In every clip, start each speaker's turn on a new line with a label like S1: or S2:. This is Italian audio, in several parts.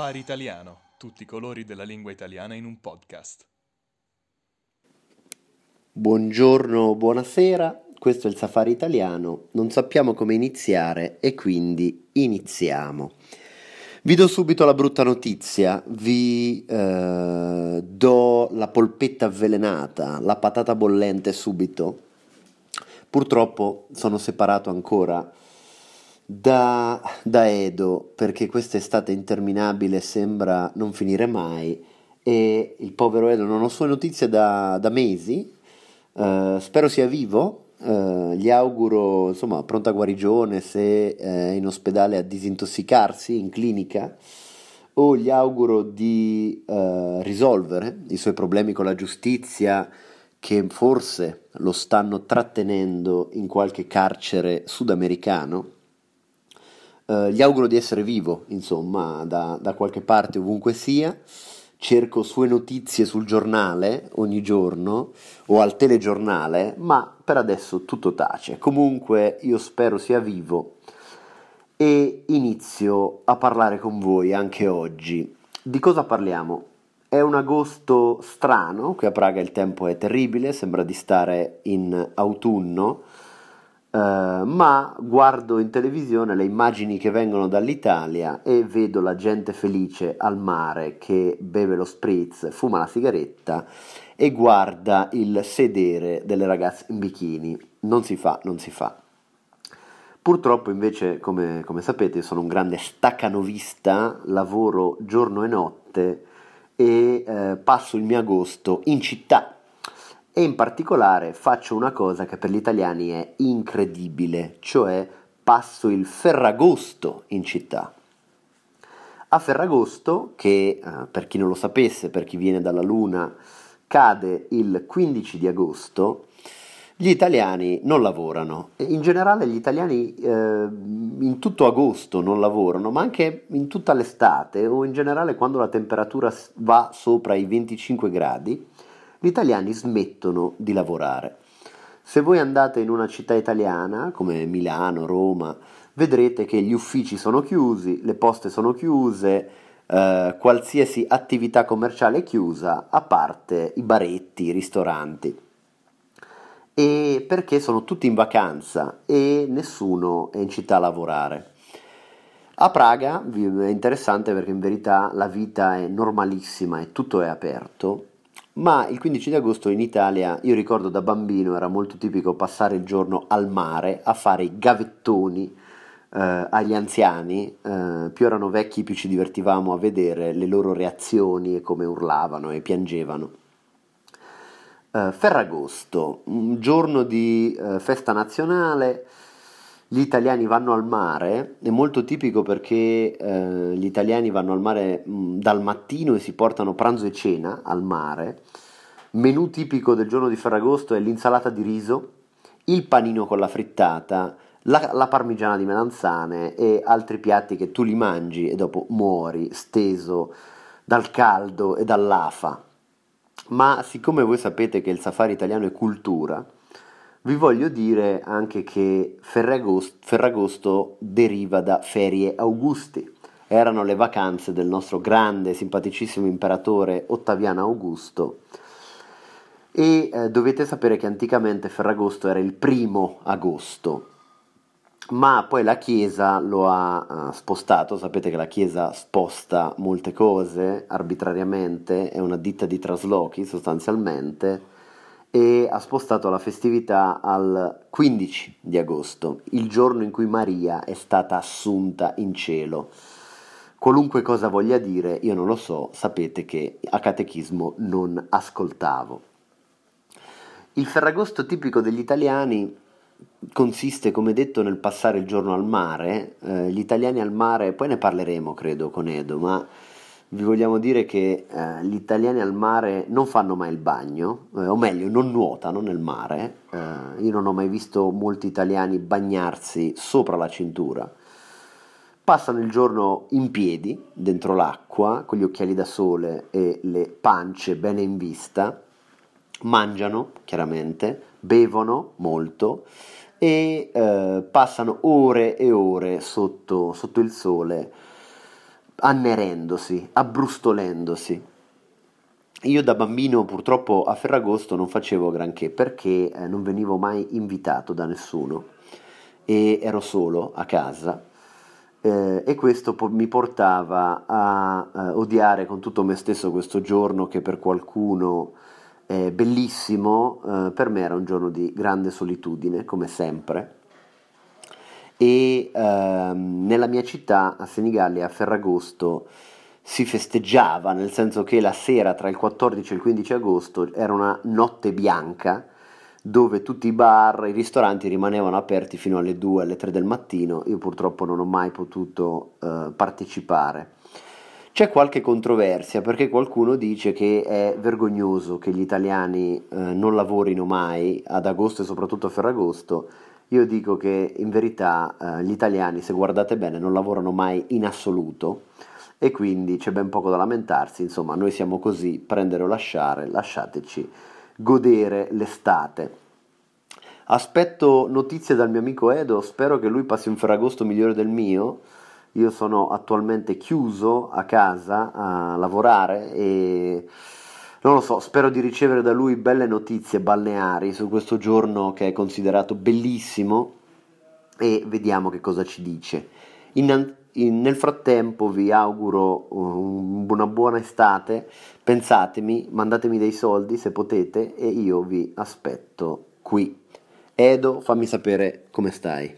S1: Safari Italiano, tutti i colori della lingua italiana in un podcast.
S2: Buongiorno, buonasera, questo è il Safari Italiano, non sappiamo come iniziare e quindi iniziamo. Vi do subito la brutta notizia, vi eh, do la polpetta avvelenata, la patata bollente subito. Purtroppo sono separato ancora da, da Edo perché quest'estate interminabile sembra non finire mai e il povero Edo non ho sue notizie da, da mesi, uh, spero sia vivo, uh, gli auguro insomma pronta guarigione se è in ospedale a disintossicarsi in clinica. O gli auguro di uh, risolvere i suoi problemi con la giustizia che forse lo stanno trattenendo in qualche carcere sudamericano eh, gli auguro di essere vivo, insomma, da, da qualche parte, ovunque sia. Cerco sue notizie sul giornale ogni giorno o al telegiornale, ma per adesso tutto tace. Comunque io spero sia vivo e inizio a parlare con voi anche oggi. Di cosa parliamo? È un agosto strano, qui a Praga il tempo è terribile, sembra di stare in autunno Uh, ma guardo in televisione le immagini che vengono dall'Italia e vedo la gente felice al mare che beve lo spritz, fuma la sigaretta e guarda il sedere delle ragazze in bikini. Non si fa, non si fa. Purtroppo invece, come, come sapete, sono un grande staccanovista, lavoro giorno e notte e eh, passo il mio agosto in città e in particolare faccio una cosa che per gli italiani è incredibile, cioè passo il Ferragosto in città. A Ferragosto, che eh, per chi non lo sapesse, per chi viene dalla Luna, cade il 15 di agosto, gli italiani non lavorano. In generale gli italiani eh, in tutto agosto non lavorano, ma anche in tutta l'estate o in generale quando la temperatura va sopra i 25 gradi gli italiani smettono di lavorare. Se voi andate in una città italiana come Milano, Roma, vedrete che gli uffici sono chiusi, le poste sono chiuse, eh, qualsiasi attività commerciale è chiusa, a parte i baretti, i ristoranti. E perché sono tutti in vacanza e nessuno è in città a lavorare. A Praga è interessante perché in verità la vita è normalissima e tutto è aperto ma il 15 di agosto in Italia, io ricordo da bambino, era molto tipico passare il giorno al mare a fare i gavettoni eh, agli anziani, eh, più erano vecchi più ci divertivamo a vedere le loro reazioni e come urlavano e piangevano. Eh, Ferragosto, un giorno di eh, festa nazionale, gli italiani vanno al mare, è molto tipico perché eh, gli italiani vanno al mare mh, dal mattino e si portano pranzo e cena al mare. Menù tipico del giorno di Ferragosto è l'insalata di riso, il panino con la frittata, la, la parmigiana di melanzane e altri piatti che tu li mangi e dopo muori steso dal caldo e dall'afa. Ma siccome voi sapete che il safari italiano è cultura, vi voglio dire anche che Ferragosto, Ferragosto deriva da ferie augusti. Erano le vacanze del nostro grande, simpaticissimo imperatore Ottaviano Augusto. E eh, dovete sapere che anticamente Ferragosto era il primo agosto, ma poi la Chiesa lo ha uh, spostato, sapete che la Chiesa sposta molte cose arbitrariamente, è una ditta di traslochi sostanzialmente, e ha spostato la festività al 15 di agosto, il giorno in cui Maria è stata assunta in cielo. Qualunque cosa voglia dire, io non lo so, sapete che a catechismo non ascoltavo. Il ferragosto tipico degli italiani consiste, come detto, nel passare il giorno al mare. Eh, gli italiani al mare, poi ne parleremo, credo, con Edo, ma vi vogliamo dire che eh, gli italiani al mare non fanno mai il bagno, eh, o meglio, non nuotano nel mare. Eh, io non ho mai visto molti italiani bagnarsi sopra la cintura. Passano il giorno in piedi, dentro l'acqua, con gli occhiali da sole e le pance bene in vista, mangiano, chiaramente, bevono molto e eh, passano ore e ore sotto, sotto il sole annerendosi, abbrustolendosi. Io da bambino purtroppo a Ferragosto non facevo granché perché eh, non venivo mai invitato da nessuno e ero solo a casa eh, e questo po- mi portava a eh, odiare con tutto me stesso questo giorno che per qualcuno è bellissimo, eh, per me era un giorno di grande solitudine come sempre e ehm, nella mia città a Senigallia a Ferragosto si festeggiava, nel senso che la sera tra il 14 e il 15 agosto era una notte bianca dove tutti i bar, i ristoranti rimanevano aperti fino alle 2, alle 3 del mattino. Io purtroppo non ho mai potuto eh, partecipare. C'è qualche controversia perché qualcuno dice che è vergognoso che gli italiani eh, non lavorino mai ad agosto e soprattutto a Ferragosto. Io dico che in verità eh, gli italiani, se guardate bene, non lavorano mai in assoluto e quindi c'è ben poco da lamentarsi, insomma noi siamo così, prendere o lasciare, lasciateci godere l'estate. Aspetto notizie dal mio amico Edo, spero che lui passi un ferragosto migliore del mio. Io sono attualmente chiuso a casa a lavorare e non lo so, spero di ricevere da lui belle notizie balneari su questo giorno che è considerato bellissimo e vediamo che cosa ci dice. In, in, nel frattempo vi auguro una buona estate, pensatemi, mandatemi dei soldi se potete e io vi aspetto qui. Edo, fammi sapere come stai.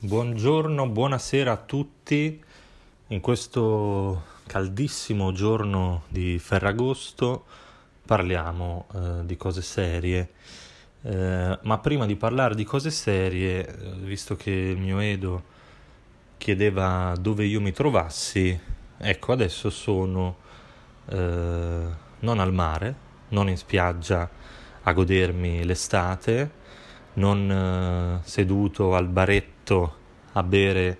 S3: Buongiorno, buonasera a tutti. In questo caldissimo giorno di Ferragosto parliamo eh, di cose serie. Eh, ma prima di parlare di cose serie, eh, visto che il mio Edo chiedeva dove io mi trovassi, ecco adesso sono eh, non al mare, non in spiaggia a godermi l'estate, non eh, seduto al baretto a bere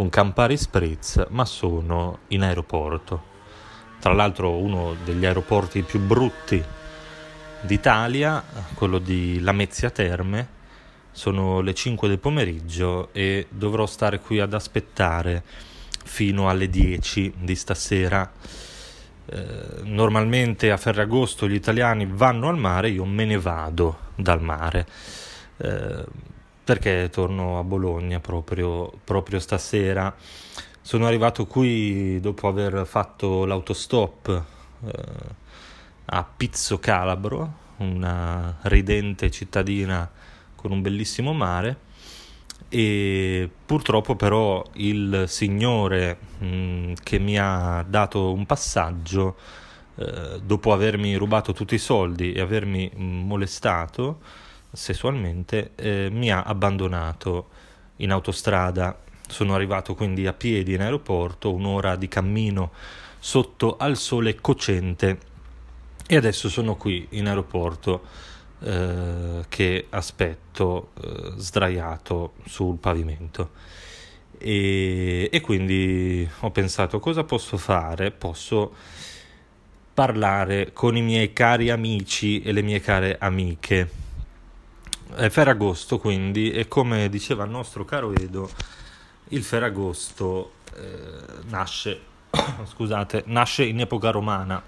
S3: un Campari Spritz, ma sono in aeroporto. Tra l'altro uno degli aeroporti più brutti d'Italia, quello di Lamezia Terme, sono le 5 del pomeriggio e dovrò stare qui ad aspettare fino alle 10 di stasera. Eh, normalmente a Ferragosto gli italiani vanno al mare, io me ne vado dal mare eh, perché torno a Bologna proprio, proprio stasera. Sono arrivato qui dopo aver fatto l'autostop eh, a Pizzo Calabro, una ridente cittadina con un bellissimo mare e purtroppo però il signore mh, mm, che mi ha dato un passaggio eh, dopo avermi rubato tutti i soldi e avermi mm, molestato sessualmente eh, mi ha abbandonato in autostrada sono arrivato quindi a piedi in aeroporto un'ora di cammino sotto al sole cocente e adesso sono qui in aeroporto eh, che aspetto eh, sdraiato sul pavimento. E, e quindi ho pensato cosa posso fare? Posso parlare con i miei cari amici e le mie care amiche. È Ferragosto quindi e come diceva il nostro caro Edo, il Ferragosto eh, nasce, scusate, nasce in epoca romana.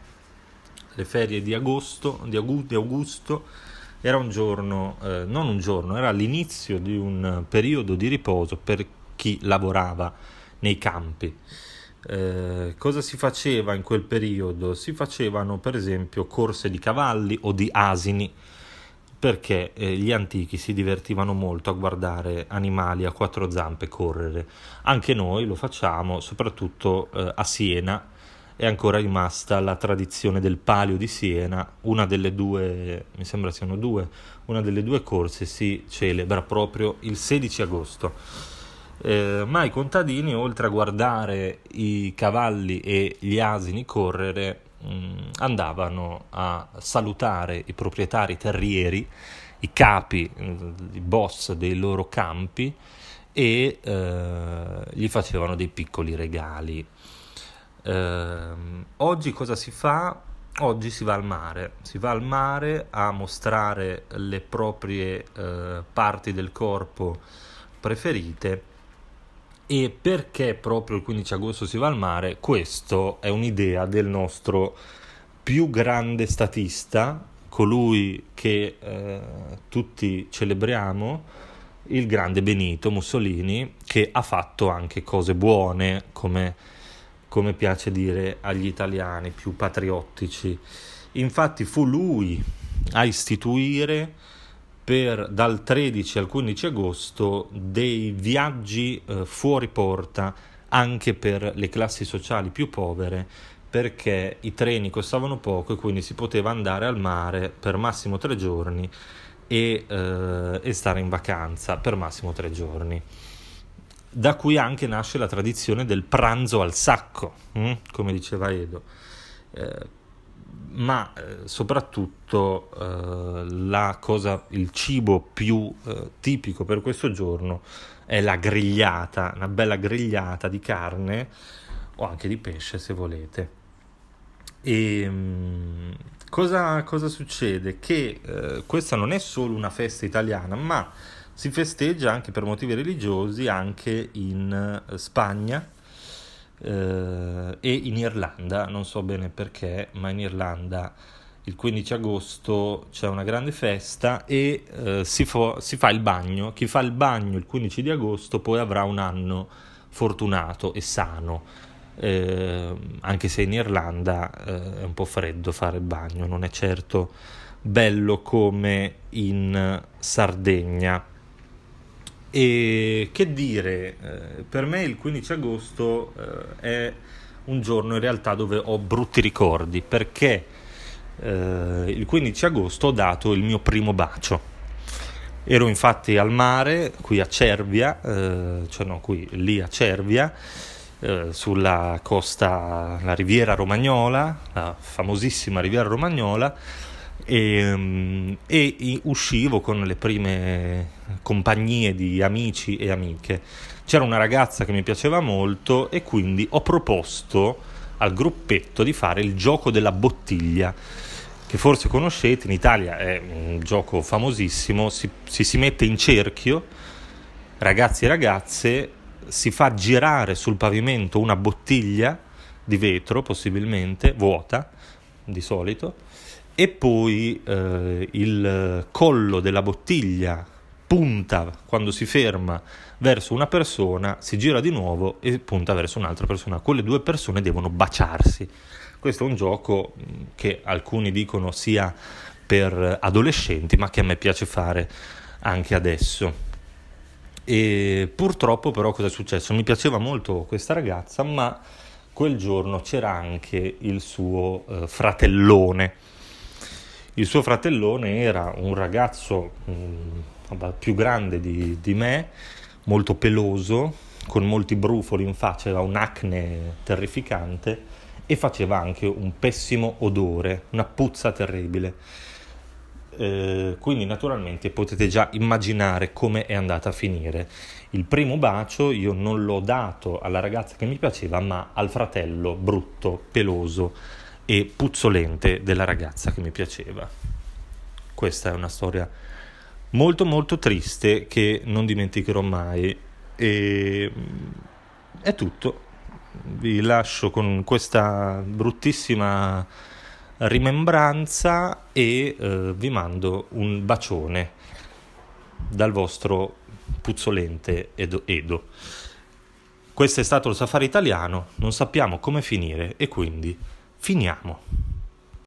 S3: Le ferie di agosto, di, Augusto era un giorno, eh, non un giorno, era l'inizio di un periodo di riposo per chi lavorava nei campi. Eh, cosa si faceva in quel periodo? Si facevano per esempio corse di cavalli o di asini perché eh, gli antichi si divertivano molto a guardare animali a quattro zampe correre. Anche noi lo facciamo, soprattutto eh, a Siena è ancora rimasta la tradizione del palio di Siena, una delle due, mi sembra siano due, una delle due corse si celebra proprio il 16 agosto. Eh, ma i contadini, oltre a guardare i cavalli e gli asini correre, mh, mm, andavano a salutare i proprietari terrieri, i capi, i boss dei loro campi e eh, gli facevano dei piccoli regali eh, oggi cosa si fa? Oggi si va al mare, si va al mare a mostrare le proprie eh, parti del corpo preferite E perché proprio il 15 agosto si va al mare? Questo è un'idea del nostro più grande statista, colui che eh, tutti celebriamo, il grande Benito Mussolini, che ha fatto anche cose buone, come, come piace dire agli italiani più patriottici. Infatti fu lui a istituire per, dal 13 al 15 agosto dei viaggi eh, fuori porta anche per le classi sociali più povere perché i treni costavano poco e quindi si poteva andare al mare per massimo tre giorni e, eh, e stare in vacanza per massimo tre giorni. Da qui anche nasce la tradizione del pranzo al sacco, hm? come diceva Edo. Eh, ma eh, soprattutto eh, cosa, il cibo più eh, tipico per questo giorno è la grigliata, una bella grigliata di carne o anche di pesce se volete. E mh, mm, cosa, cosa, succede? Che eh, questa non è solo una festa italiana, ma si festeggia anche per motivi religiosi anche in eh, Spagna, eh, e in Irlanda, non so bene perché, ma in Irlanda il 15 agosto c'è una grande festa e eh, si, fo- si, fa il bagno. Chi fa il bagno il 15 di agosto poi avrà un anno fortunato e sano. Eh, anche se in Irlanda eh, è un po' freddo fare il bagno, non è certo bello come in Sardegna. E che dire, eh, per me il 15 agosto eh, è un giorno in realtà dove ho brutti ricordi perché eh, il 15 agosto ho dato il mio primo bacio. Ero infatti al mare, qui a Cervia, cioè no, qui lì a Cervia, sulla costa, la riviera romagnola, la famosissima riviera romagnola, e, mm, e, uscivo con le prime compagnie di amici e amiche. C'era una ragazza che mi piaceva molto e quindi ho proposto al gruppetto di fare il gioco della bottiglia che forse conoscete, in Italia è un gioco famosissimo, si, si, si mette in cerchio, ragazzi e ragazze, si fa girare sul pavimento una bottiglia di vetro, possibilmente vuota, di solito, e poi eh, il collo della bottiglia punta quando si ferma verso una persona, si gira di nuovo e punta verso un'altra persona. Quelle due persone devono baciarsi. Questo è un gioco mm, che alcuni dicono sia per adolescenti, ma che a me piace fare anche adesso. E purtroppo però cosa è successo? Mi piaceva molto questa ragazza, ma quel giorno c'era anche il suo eh, fratellone il suo fratellone era un ragazzo mh, mm, più grande di, di, me, molto peloso, con molti brufoli in faccia, aveva un'acne terrificante e faceva anche un pessimo odore, una puzza terribile. Eh, quindi naturalmente potete già immaginare come è andata a finire. Il primo bacio io non l'ho dato alla ragazza che mi piaceva, ma al fratello brutto, peloso e puzzolente della ragazza che mi piaceva. Questa è una storia molto molto triste che non dimenticherò mai e mm, è tutto. Vi lascio con questa bruttissima rimembranza e eh, vi mando un bacione dal vostro puzzolente Edo. Edo. Questo è stato il safari italiano, non sappiamo come finire e quindi Finiamo.